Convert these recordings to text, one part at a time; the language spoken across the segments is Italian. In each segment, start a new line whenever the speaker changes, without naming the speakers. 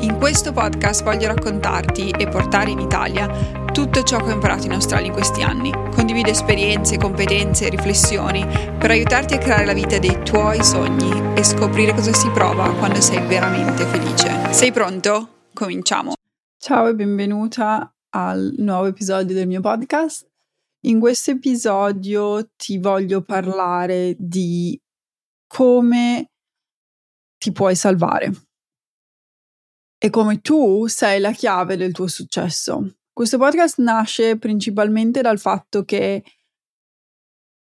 In questo podcast voglio raccontarti e portare in Italia tutto ciò che ho imparato in Australia in questi anni. Condivido esperienze, competenze e riflessioni per aiutarti a creare la vita dei tuoi sogni e scoprire cosa si prova quando sei veramente felice. Sei pronto? Cominciamo.
Ciao e benvenuta al nuovo episodio del mio podcast. In questo episodio ti voglio parlare di come ti puoi salvare e come tu sei la chiave del tuo successo. Questo podcast nasce principalmente dal fatto che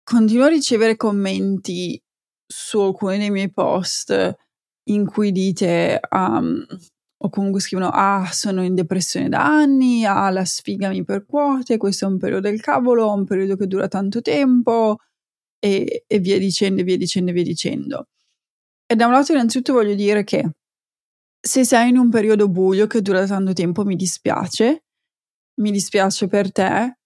continuo a ricevere commenti su alcuni dei miei post in cui dite um, o comunque scrivono ah sono in depressione da anni, ah la sfiga mi percuote, questo è un periodo del cavolo, un periodo che dura tanto tempo e, e via dicendo via dicendo via dicendo. E da un lato innanzitutto voglio dire che se sei in un periodo buio che dura tanto tempo mi dispiace, mi dispiace per te,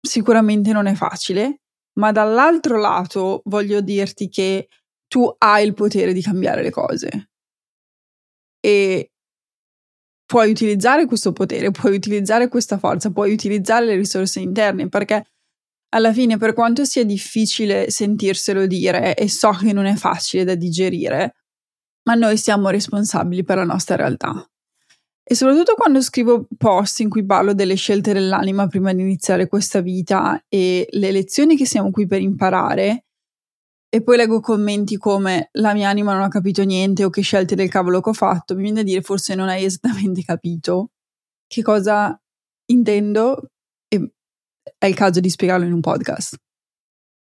sicuramente non è facile, ma dall'altro lato voglio dirti che tu hai il potere di cambiare le cose. E puoi utilizzare questo potere, puoi utilizzare questa forza, puoi utilizzare le risorse interne perché alla fine per quanto sia difficile sentirselo dire e so che non è facile da digerire, ma noi siamo responsabili per la nostra realtà. E soprattutto quando scrivo post in cui parlo delle scelte dell'anima prima di iniziare questa vita e le lezioni che siamo qui per imparare, e poi leggo commenti come la mia anima non ha capito niente o che scelte del cavolo che ho fatto, mi viene da dire forse non hai esattamente capito che cosa intendo e è il caso di spiegarlo in un podcast.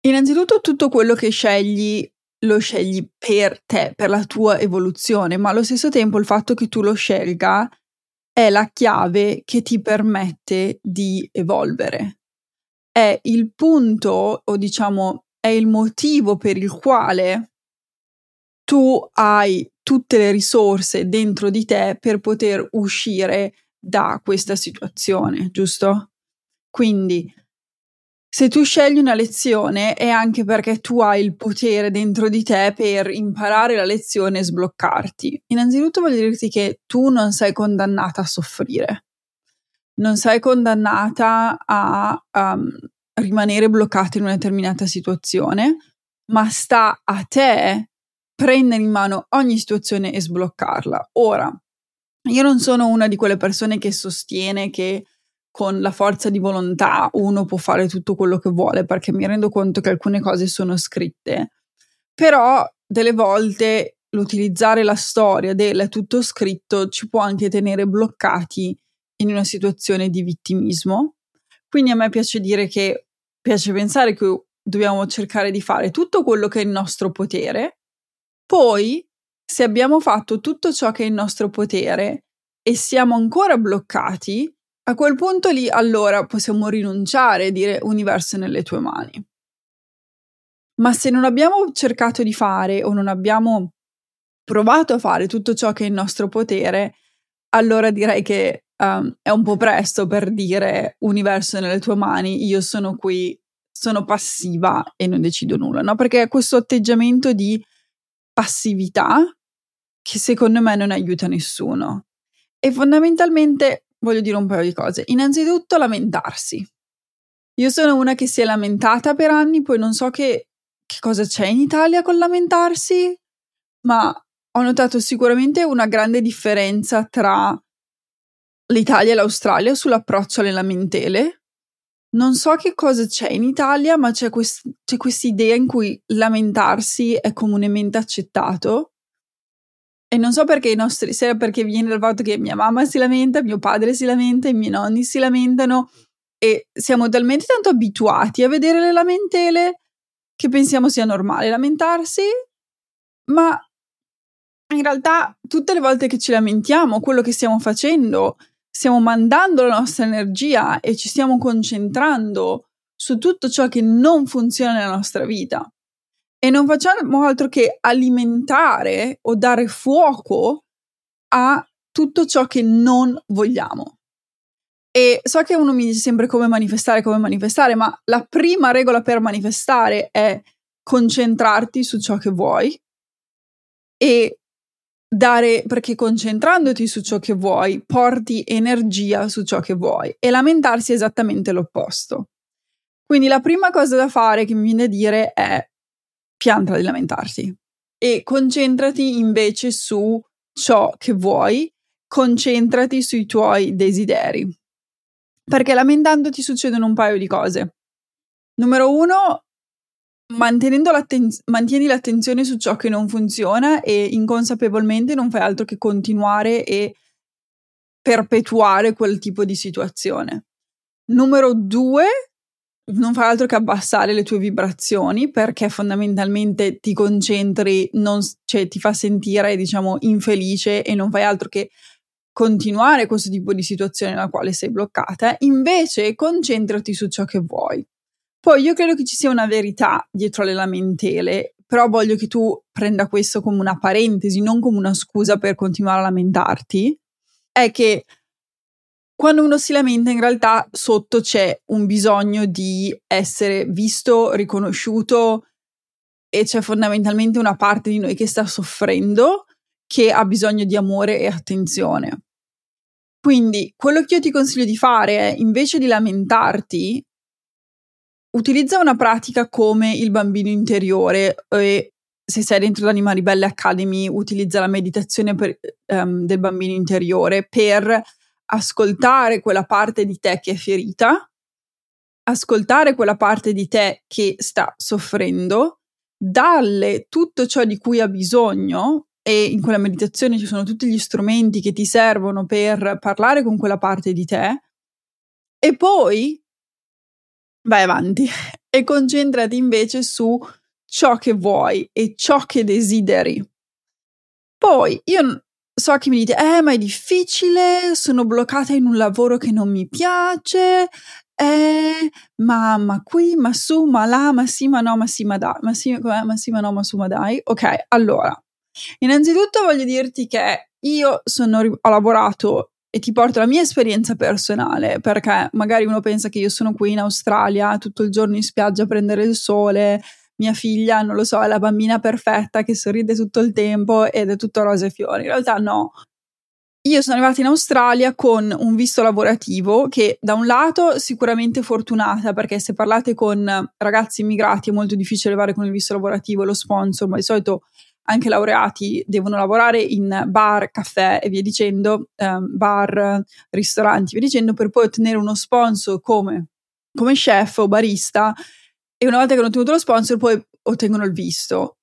Innanzitutto tutto quello che scegli lo scegli per te, per la tua evoluzione, ma allo stesso tempo il fatto che tu lo scelga è la chiave che ti permette di evolvere. È il punto, o diciamo, è il motivo per il quale tu hai tutte le risorse dentro di te per poter uscire da questa situazione, giusto? Quindi se tu scegli una lezione è anche perché tu hai il potere dentro di te per imparare la lezione e sbloccarti. Innanzitutto voglio dirti che tu non sei condannata a soffrire, non sei condannata a um, rimanere bloccata in una determinata situazione, ma sta a te prendere in mano ogni situazione e sbloccarla. Ora, io non sono una di quelle persone che sostiene che con la forza di volontà uno può fare tutto quello che vuole, perché mi rendo conto che alcune cose sono scritte, però delle volte l'utilizzare la storia del tutto scritto ci può anche tenere bloccati in una situazione di vittimismo. Quindi a me piace dire che piace pensare che dobbiamo cercare di fare tutto quello che è in nostro potere, poi se abbiamo fatto tutto ciò che è in nostro potere e siamo ancora bloccati, a quel punto lì allora possiamo rinunciare e dire universo nelle tue mani. Ma se non abbiamo cercato di fare o non abbiamo provato a fare tutto ciò che è in nostro potere, allora direi che um, è un po' presto per dire universo nelle tue mani, io sono qui, sono passiva e non decido nulla, no? Perché questo atteggiamento di passività che secondo me non aiuta nessuno. E fondamentalmente voglio dire un paio di cose. Innanzitutto lamentarsi. Io sono una che si è lamentata per anni, poi non so che, che cosa c'è in Italia con lamentarsi, ma ho notato sicuramente una grande differenza tra l'Italia e l'Australia sull'approccio alle lamentele. Non so che cosa c'è in Italia, ma c'è, quest- questa idea in cui lamentarsi è comunemente accettato e non so perché i nostri, se perché viene dal fatto che mia mamma si lamenta, mio padre si lamenta, i miei nonni si lamentano e siamo talmente tanto abituati a vedere le lamentele che pensiamo sia normale lamentarsi, ma in realtà tutte le volte che ci lamentiamo, quello che stiamo facendo, stiamo mandando la nostra energia e ci stiamo concentrando su tutto ciò che non funziona nella nostra vita e non facciamo altro che alimentare o dare fuoco a tutto ciò che non vogliamo. E so che uno mi dice sempre come manifestare, come manifestare, ma la prima regola per manifestare è concentrarti su ciò che vuoi e dare, perché concentrandoti su ciò che vuoi, porti energia su ciò che vuoi e lamentarsi è esattamente l'opposto. Quindi la prima cosa da fare che mi viene a dire è pianta di lamentarti e concentrati invece su ciò che vuoi, concentrati sui tuoi desideri. Perché lamentandoti succedono un paio di cose. Numero uno, l'atten- mantieni l'attenzione su ciò che non funziona e inconsapevolmente non fai altro che continuare e perpetuare quel tipo di situazione. Numero due, non fai altro che abbassare le tue vibrazioni perché fondamentalmente ti concentri, non, cioè ti fa sentire diciamo infelice e non fai altro che continuare questo tipo di situazione nella quale sei bloccata, invece concentrati su ciò che vuoi. Poi io credo che ci sia una verità dietro alle lamentele, però voglio che tu prenda questo come una parentesi, non come una scusa per continuare a lamentarti, è che quando uno si lamenta, in realtà sotto c'è un bisogno di essere visto, riconosciuto e c'è fondamentalmente una parte di noi che sta soffrendo, che ha bisogno di amore e attenzione. Quindi quello che io ti consiglio di fare è, invece di lamentarti, utilizza una pratica come il bambino interiore e se sei dentro l'Anima Ribelle Academy, utilizza la meditazione per, um, del bambino interiore per ascoltare quella parte di te che è ferita, ascoltare quella parte di te che sta soffrendo, darle tutto ciò di cui ha bisogno e in quella meditazione ci sono tutti gli strumenti che ti servono per parlare con quella parte di te e poi vai avanti e concentrati invece su ciò che vuoi e ciò che desideri. Poi io so che mi dite, eh, ma è difficile, sono bloccata in un lavoro che non mi piace, eh, ma, ma qui, ma su, ma là, ma sì, ma no, ma sì, ma dai, ma sì, ma sì, ma no, ma su, ma dai. Ok, allora, innanzitutto voglio dirti che io sono, ho lavorato e ti porto la mia esperienza personale, perché magari uno pensa che io sono qui in Australia tutto il giorno in spiaggia a prendere il sole, mia figlia, non lo so, è la bambina perfetta che sorride tutto il tempo ed è tutto rose e fiori. In realtà no. Io sono arrivata in Australia con un visto lavorativo che da un lato sicuramente fortunata perché se parlate con ragazzi immigrati è molto difficile arrivare con il visto lavorativo lo sponsor, ma di solito anche laureati devono lavorare in bar, caffè e via dicendo, um, bar, ristoranti, via dicendo, per poi ottenere uno sponsor come, come chef o barista e una volta che hanno ottenuto lo sponsor poi ottengono il visto.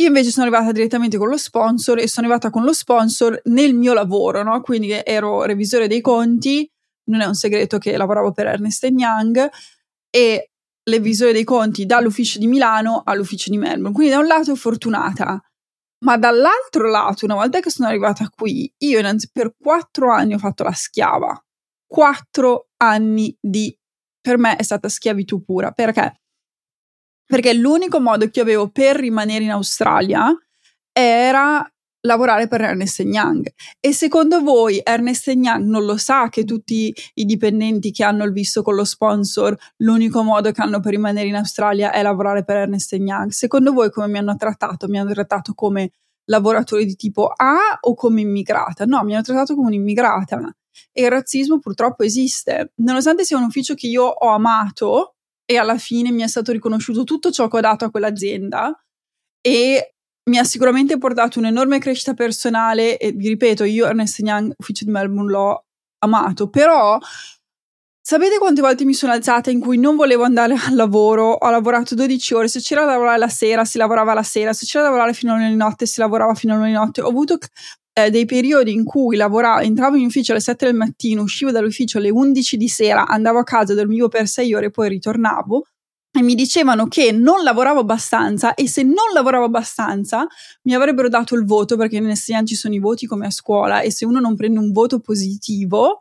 Io invece sono arrivata direttamente con lo sponsor e sono arrivata con lo sponsor nel mio lavoro, no? Quindi ero revisore dei conti, non è un segreto che lavoravo per Ernest Young e revisore dei conti dall'ufficio di Milano all'ufficio di Melbourne. Quindi da un lato fortunata, ma dall'altro lato, una volta che sono arrivata qui, io innanzi per quattro anni ho fatto la schiava. Quattro anni di... Per me è stata schiavitù pura. Perché? Perché l'unico modo che avevo per rimanere in Australia era lavorare per Ernest Young. E secondo voi Ernest Young non lo sa che tutti i dipendenti che hanno il visto con lo sponsor, l'unico modo che hanno per rimanere in Australia è lavorare per Ernest Young? Secondo voi come mi hanno trattato? Mi hanno trattato come lavoratore di tipo A o come immigrata? No, mi hanno trattato come un'immigrata. E il razzismo purtroppo esiste. Nonostante sia un ufficio che io ho amato, e alla fine mi è stato riconosciuto tutto ciò che ho dato a quell'azienda e mi ha sicuramente portato un'enorme crescita personale e vi ripeto, io Ernest Young, ufficio di Melbourne, l'ho amato, però sapete quante volte mi sono alzata in cui non volevo andare al lavoro, ho lavorato 12 ore, se c'era da lavorare la sera si lavorava la sera, se c'era da lavorare fino alla notte si lavorava fino alla notte, ho avuto eh, dei periodi in cui lavoravo, entravo in ufficio alle 7 del mattino, uscivo dall'ufficio alle 11 di sera, andavo a casa, dormivo per 6 ore e poi ritornavo e mi dicevano che non lavoravo abbastanza e se non lavoravo abbastanza mi avrebbero dato il voto perché in SEAN ci sono i voti come a scuola e se uno non prende un voto positivo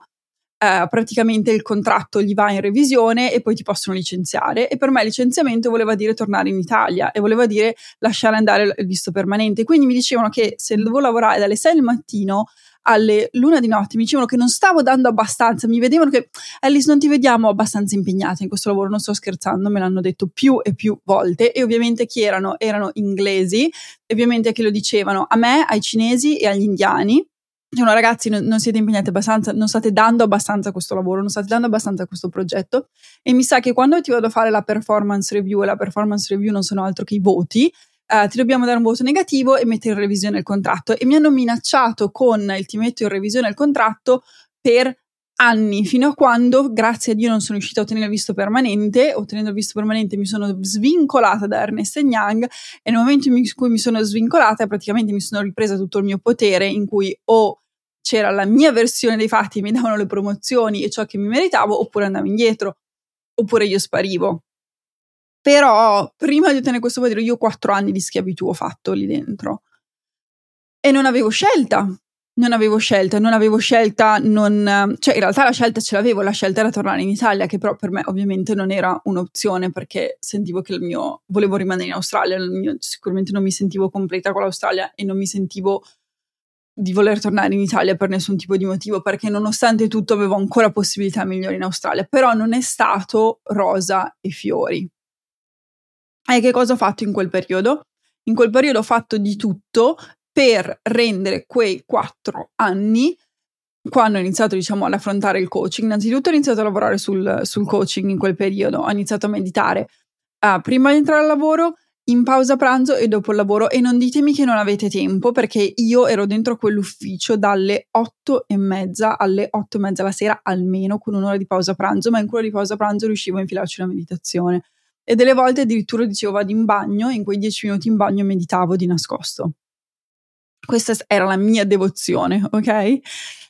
eh, praticamente il contratto gli va in revisione e poi ti possono licenziare. E per me licenziamento voleva dire tornare in Italia e voleva dire lasciare andare il visto permanente. Quindi mi dicevano che se dovevo lavorare dalle 6 del mattino alle luna di notte mi dicevano che non stavo dando abbastanza, mi vedevano che Alice non ti vediamo abbastanza impegnata in questo lavoro, non sto scherzando, me l'hanno detto più e più volte e ovviamente chi erano? Erano inglesi, ovviamente che lo dicevano a me, ai cinesi e agli indiani Dicevano ragazzi non, siete impegnati abbastanza, non state dando abbastanza a questo lavoro, non state dando abbastanza a questo progetto. E mi sa che quando ti vado a fare la performance review e la performance review non sono altro che i voti, eh, ti dobbiamo dare un voto negativo e mettere in revisione il contratto. E mi hanno minacciato con il ti metto in revisione il contratto per anni, fino a quando, grazie a Dio, non sono riuscita a ottenere il visto permanente. Ottenendo il visto permanente mi sono svincolata da Ernest Young e nel momento in cui mi sono svincolata, praticamente mi sono ripresa tutto il mio potere, in cui o c'era la mia versione dei fatti, mi davano le promozioni e ciò che mi meritavo, oppure andavo indietro, oppure io sparivo. Però prima di ottenere questo potere, io quattro anni di schiavitù ho fatto lì dentro e non avevo scelta non avevo scelta, non avevo scelta, non, cioè in realtà la scelta ce l'avevo, la scelta era tornare in Italia, che però per me ovviamente non era un'opzione perché sentivo che il mio, volevo rimanere in Australia, mio, sicuramente non mi sentivo completa con l'Australia e non mi sentivo di voler tornare in Italia per nessun tipo di motivo, perché nonostante tutto avevo ancora possibilità migliori in Australia, però non è stato rosa e fiori. E che cosa ho fatto in quel periodo? In quel periodo ho fatto di tutto per rendere quei quattro anni quando ho iniziato diciamo ad affrontare il coaching, innanzitutto ho iniziato a lavorare sul, sul coaching in quel periodo, ho iniziato a meditare. Uh, prima di entrare al lavoro, in pausa pranzo e dopo il lavoro. E non ditemi che non avete tempo perché io ero dentro quell'ufficio dalle otto e mezza alle otto e mezza la sera almeno con un'ora di pausa pranzo, ma in quella di pausa pranzo riuscivo a infilarci una meditazione. E delle volte addirittura dicevo vado in bagno e in quei dieci minuti in bagno meditavo di nascosto. Questa era la mia devozione, ok?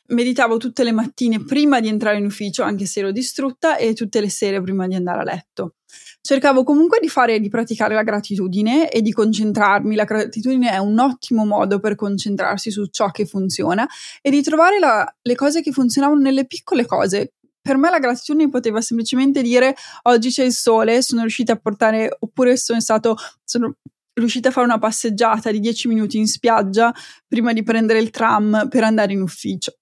Meditavo tutte le mattine prima di entrare in ufficio, anche se ero distrutta, e tutte le sere prima di andare a letto. Cercavo comunque di fare, di praticare la gratitudine e di concentrarmi. La gratitudine è un ottimo modo per concentrarsi su ciò che funziona e di trovare la, le cose che funzionavano nelle piccole cose per me la gratitudine poteva semplicemente dire oggi c'è il sole, sono riuscita a portare, oppure sono stato, sono riuscite a fare una passeggiata di 10 minuti in spiaggia prima di prendere il tram per andare in ufficio.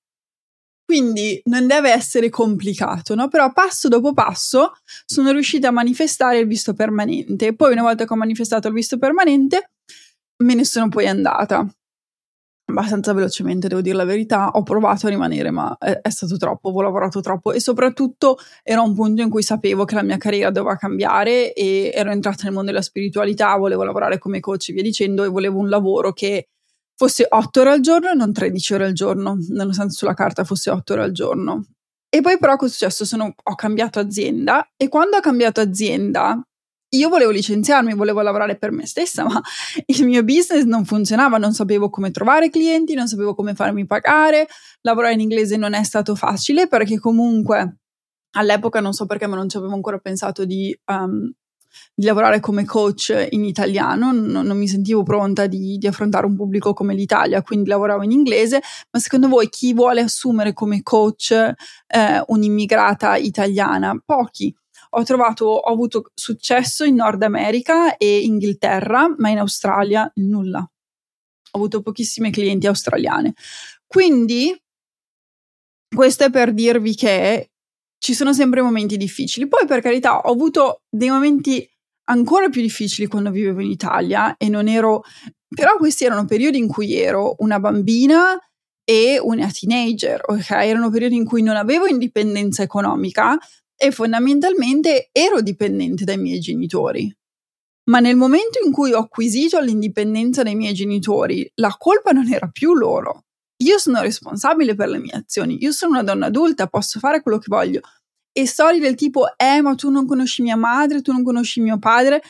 Quindi non deve essere complicato, no? Però passo dopo passo sono riuscita a manifestare il visto permanente. Poi, una volta che ho manifestato il visto permanente, me ne sono poi andata abbastanza velocemente, devo dire la verità. Ho provato a rimanere, ma è, è, stato troppo, ho lavorato troppo e soprattutto era un punto in cui sapevo che la mia carriera doveva cambiare e ero entrata nel mondo della spiritualità, volevo lavorare come coach e via dicendo e volevo un lavoro che fosse 8 ore al giorno e non 13 ore al giorno, nonostante sulla carta fosse 8 ore al giorno. E poi però cosa è successo? Sono, ho cambiato azienda e quando ho cambiato azienda io volevo licenziarmi, volevo lavorare per me stessa, ma il mio business non funzionava, non sapevo come trovare clienti, non sapevo come farmi pagare, lavorare in inglese non è stato facile perché comunque all'epoca non so perché, ma non ci avevo ancora pensato di, um, di lavorare come coach in italiano, non, non mi sentivo pronta di, di, affrontare un pubblico come l'Italia, quindi lavoravo in inglese, ma secondo voi chi vuole assumere come coach eh, un'immigrata italiana? Pochi ho trovato, ho avuto successo in Nord America e Inghilterra, ma in Australia nulla. Ho avuto pochissime clienti australiane. Quindi, questo è per dirvi che ci sono sempre momenti difficili. Poi, per carità, ho avuto dei momenti ancora più difficili quando vivevo in Italia e non ero. Però questi erano periodi in cui ero una bambina e una teenager, ok? Erano periodi in cui non avevo indipendenza economica, e fondamentalmente ero dipendente dai miei genitori. Ma nel momento in cui ho acquisito l'indipendenza dai miei genitori, la colpa non era più loro. Io sono responsabile per le mie azioni, io sono una donna adulta, posso fare quello che voglio. E storie del tipo, eh, ma tu non conosci mia madre, tu non conosci mio padre.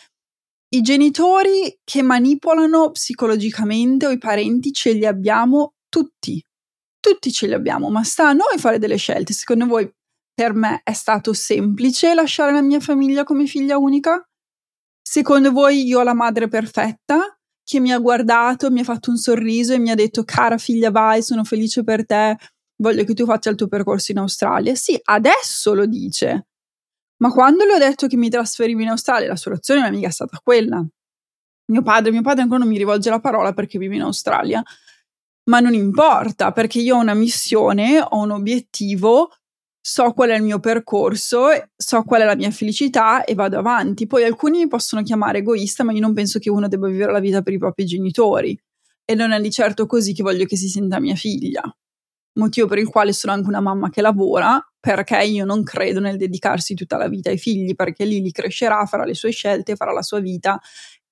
I genitori che manipolano psicologicamente o i parenti ce li abbiamo tutti. Tutti ce li abbiamo, ma sta a noi fare delle scelte. Secondo voi per me è stato semplice lasciare la mia famiglia come figlia unica? Secondo voi io ho la madre perfetta che mi ha guardato, mi ha fatto un sorriso e mi ha detto cara figlia vai, sono felice per te, voglio che tu faccia il tuo percorso in Australia. Sì, adesso lo dice, ma quando le ho detto che mi trasferivo in Australia, la soluzione non è stata quella. Mio padre, mio padre ancora non mi rivolge la parola perché vive in Australia, ma non importa perché io ho una missione, ho un obiettivo, so qual è il mio percorso, so qual è la mia felicità e vado avanti. Poi alcuni mi possono chiamare egoista, ma io non penso che uno debba vivere la vita per i propri genitori e non è di certo così che voglio che si senta mia figlia. Motivo per il quale sono anche una mamma che lavora, perché io non credo nel dedicarsi tutta la vita ai figli, perché lì li crescerà, farà le sue scelte, farà la sua vita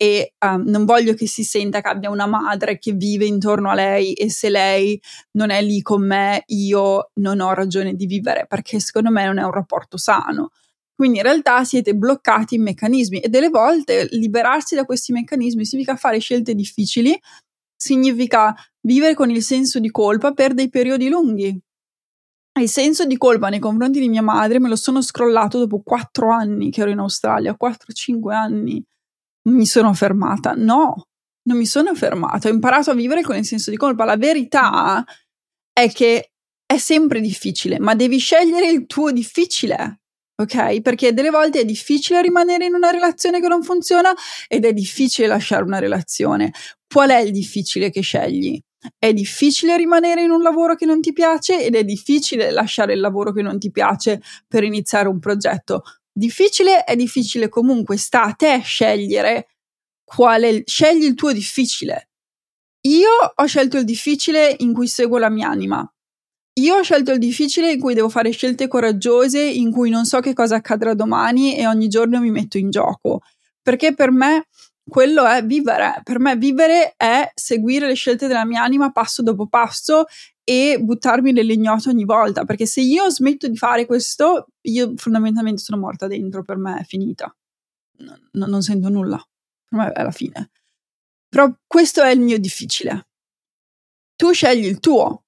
e um, non voglio che si senta che abbia una madre che vive intorno a lei e se lei non è lì con me io non ho ragione di vivere perché secondo me non è un rapporto sano. Quindi in realtà siete bloccati in meccanismi e delle volte liberarsi da questi meccanismi significa fare scelte difficili, significa vivere con il senso di colpa per dei periodi lunghi. Il senso di colpa nei confronti di mia madre me lo sono scrollato dopo 4 anni che ero in Australia, 4-5 anni mi sono fermata. No, non mi sono fermata. Ho imparato a vivere con il senso di colpa. La verità è che è sempre difficile, ma devi scegliere il tuo difficile. Ok? Perché delle volte è difficile rimanere in una relazione che non funziona ed è difficile lasciare una relazione. Qual è il difficile che scegli? È difficile rimanere in un lavoro che non ti piace ed è difficile lasciare il lavoro che non ti piace per iniziare un progetto. Difficile è difficile comunque, sta a te scegliere quale, scegli il tuo difficile. Io ho scelto il difficile in cui seguo la mia anima. Io ho scelto il difficile in cui devo fare scelte coraggiose, in cui non so che cosa accadrà domani e ogni giorno mi metto in gioco. Perché per me quello è vivere. Per me vivere è seguire le scelte della mia anima passo dopo passo e buttarmi nell'ignoto ogni volta, perché se io smetto di fare questo, io fondamentalmente sono morta dentro, per me è finita. Non, non sento nulla, per me è la fine. Però questo è il mio difficile. Tu scegli il tuo.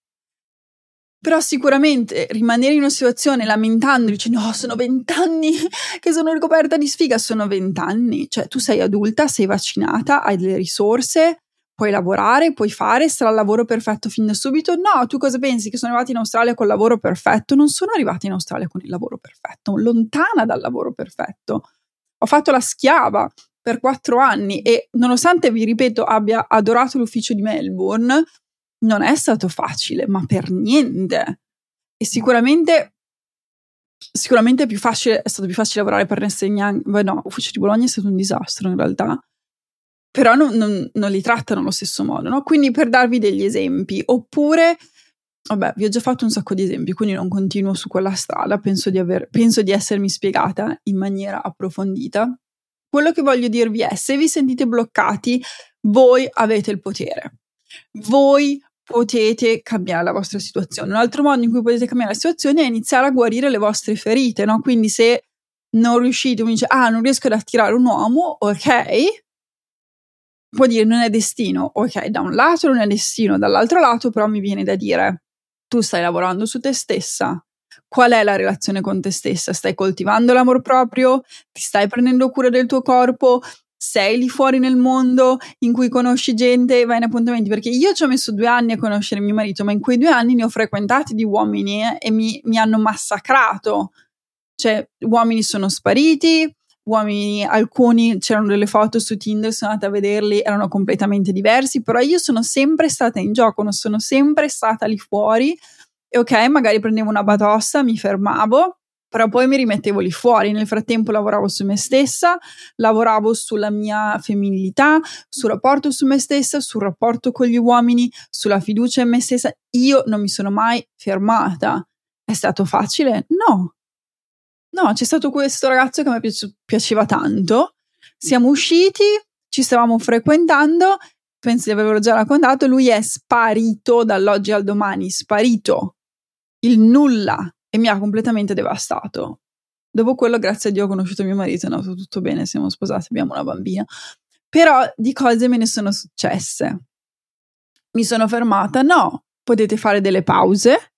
Però sicuramente rimanere in una situazione lamentando, dicendo no, sono vent'anni che sono ricoperta di sfiga, sono vent'anni. Cioè tu sei adulta, sei vaccinata, hai delle risorse, puoi lavorare, puoi fare, sarà il lavoro perfetto fin da subito. No, tu cosa pensi? Che sono arrivati in Australia col lavoro perfetto? Non sono arrivati in Australia con il lavoro perfetto, lontana dal lavoro perfetto. Ho fatto la schiava per quattro anni e nonostante, vi ripeto, abbia adorato l'ufficio di Melbourne, non è stato facile, ma per niente. E sicuramente sicuramente è più facile, è stato più facile lavorare per Ernst Young. Beh, no, l'ufficio di Bologna è stato un disastro in realtà però non, non, non, li trattano allo stesso modo, no? Quindi per darvi degli esempi, oppure, vabbè, vi ho già fatto un sacco di esempi, quindi non continuo su quella strada, penso di, aver, penso di essermi spiegata in maniera approfondita. Quello che voglio dirvi è, se vi sentite bloccati, voi avete il potere. Voi potete cambiare la vostra situazione. Un altro modo in cui potete cambiare la situazione è iniziare a guarire le vostre ferite, no? Quindi se non riuscite, mi dice, ah, non riesco ad attirare un uomo, ok, può dire non è destino, ok, da un lato non è destino, dall'altro lato però mi viene da dire tu stai lavorando su te stessa. Qual è la relazione con te stessa? Stai coltivando l'amor proprio? Ti stai prendendo cura del tuo corpo? Sei lì fuori nel mondo in cui conosci gente e vai in appuntamenti? Perché io ci ho messo due anni a conoscere mio marito, ma in quei due anni ne ho frequentati di uomini e mi, mi hanno massacrato. Cioè, uomini sono spariti, uomini, alcuni c'erano delle foto su Tinder, sono andata a vederli, erano completamente diversi, però io sono sempre stata in gioco, non sono sempre stata lì fuori e ok, magari prendevo una batossa, mi fermavo, però poi mi rimettevo lì fuori. Nel frattempo lavoravo su me stessa, lavoravo sulla mia femminilità, sul rapporto su me stessa, sul rapporto con gli uomini, sulla fiducia in me stessa. Io non mi sono mai fermata. È stato facile? No, No, c'è stato questo ragazzo che mi piace- piaceva tanto. Siamo usciti, ci stavamo frequentando. Penso di avervelo già raccontato. Lui è sparito dall'oggi al domani, sparito. Il nulla. E mi ha completamente devastato. Dopo quello, grazie a Dio, ho conosciuto mio marito, è andato tutto bene, siamo sposati, abbiamo una bambina. Però di cose me ne sono successe. Mi sono fermata? No. Potete fare delle pause,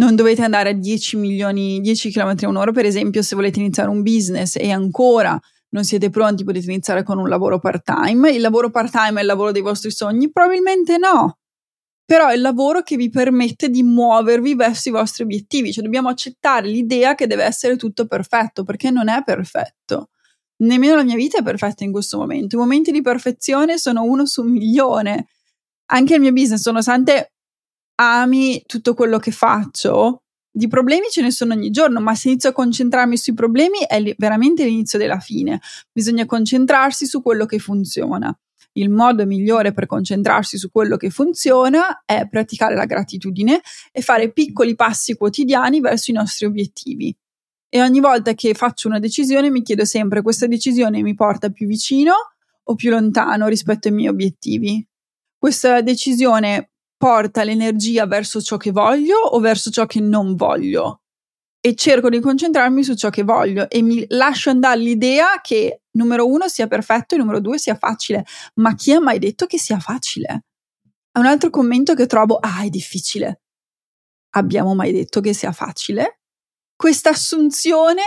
non dovete andare a 10 milioni, 10 km un'ora, per esempio, se volete iniziare un business e ancora non siete pronti, potete iniziare con un lavoro part-time. Il lavoro part-time è il lavoro dei vostri sogni? Probabilmente no. Però è il lavoro che vi permette di muovervi verso i vostri obiettivi, cioè dobbiamo accettare l'idea che deve essere tutto perfetto, perché non è perfetto. Nemmeno la mia vita è perfetta in questo momento. I momenti di perfezione sono uno su un milione. Anche il mio business, nonostante ami tutto quello che faccio, di problemi ce ne sono ogni giorno, ma se inizio a concentrarmi sui problemi è veramente l'inizio della fine. Bisogna concentrarsi su quello che funziona il modo migliore per concentrarsi su quello che funziona è praticare la gratitudine e fare piccoli passi quotidiani verso i nostri obiettivi. E ogni volta che faccio una decisione mi chiedo sempre questa decisione mi porta più vicino o più lontano rispetto ai miei obiettivi. Questa decisione porta l'energia verso ciò che voglio o verso ciò che non voglio e cerco di concentrarmi su ciò che voglio e mi lascio andare l'idea che numero uno sia perfetto e numero due sia facile. Ma chi ha mai detto che sia facile? È un altro commento che trovo, ah, è difficile. Abbiamo mai detto che sia facile? Questa assunzione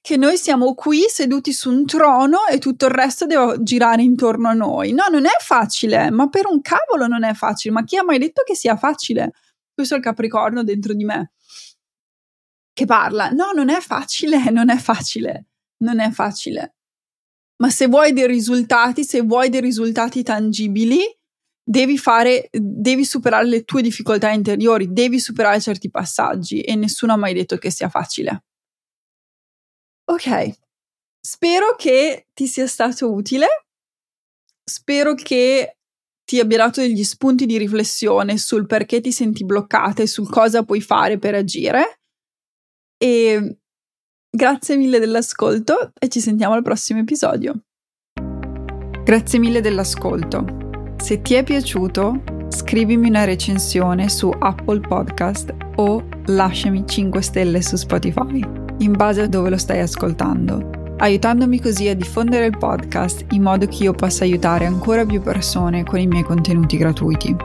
che noi siamo qui seduti su un trono e tutto il resto deve girare intorno a noi. No, non è facile, ma per un cavolo non è facile. Ma chi ha mai detto che sia facile? Questo è il Capricorno dentro di me che parla. No, non è facile, non è facile, non è facile. Ma se vuoi dei risultati, se vuoi dei risultati tangibili, devi fare, devi superare le tue difficoltà interiori, devi superare certi passaggi e nessuno ha mai detto che sia facile. Ok, spero che ti sia stato utile, spero che ti abbia dato degli spunti di riflessione sul perché ti senti bloccata e sul cosa puoi fare per agire. E grazie mille dell'ascolto e ci sentiamo al prossimo episodio.
Grazie mille dell'ascolto. Se ti è piaciuto, scrivimi una recensione su Apple Podcast o lasciami 5 stelle su Spotify, in base a dove lo stai ascoltando, aiutandomi così a diffondere il podcast in modo che io possa aiutare ancora più persone con i miei contenuti gratuiti.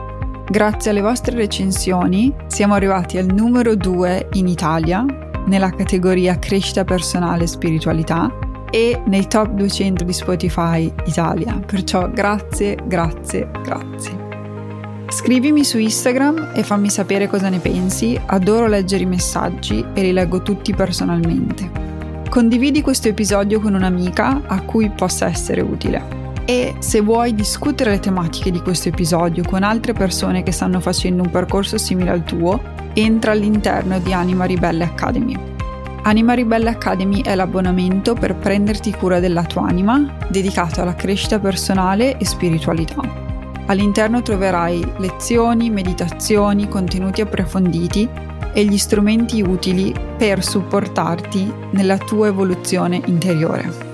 Grazie alle vostre recensioni siamo arrivati al numero 2 in Italia nella categoria crescita personale e spiritualità e nei top 200 di Spotify Italia. Perciò grazie, grazie, grazie. Scrivimi su Instagram e fammi sapere cosa ne pensi, adoro leggere i messaggi e li leggo tutti personalmente. Condividi questo episodio con un'amica a cui possa essere utile. E se vuoi discutere le tematiche di questo episodio con altre persone che stanno facendo un percorso simile al tuo, entra all'interno di Anima Ribelle Academy. Anima Ribelle Academy è l'abbonamento per prenderti cura della tua anima, dedicato alla crescita personale e spiritualità. All'interno troverai lezioni, meditazioni, contenuti approfonditi e gli strumenti utili per supportarti nella tua evoluzione interiore.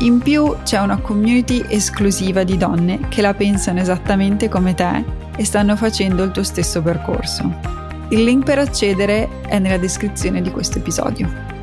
In più c'è una community esclusiva di donne che la pensano esattamente come te e stanno facendo il tuo stesso percorso. Il link per accedere è nella descrizione di questo episodio.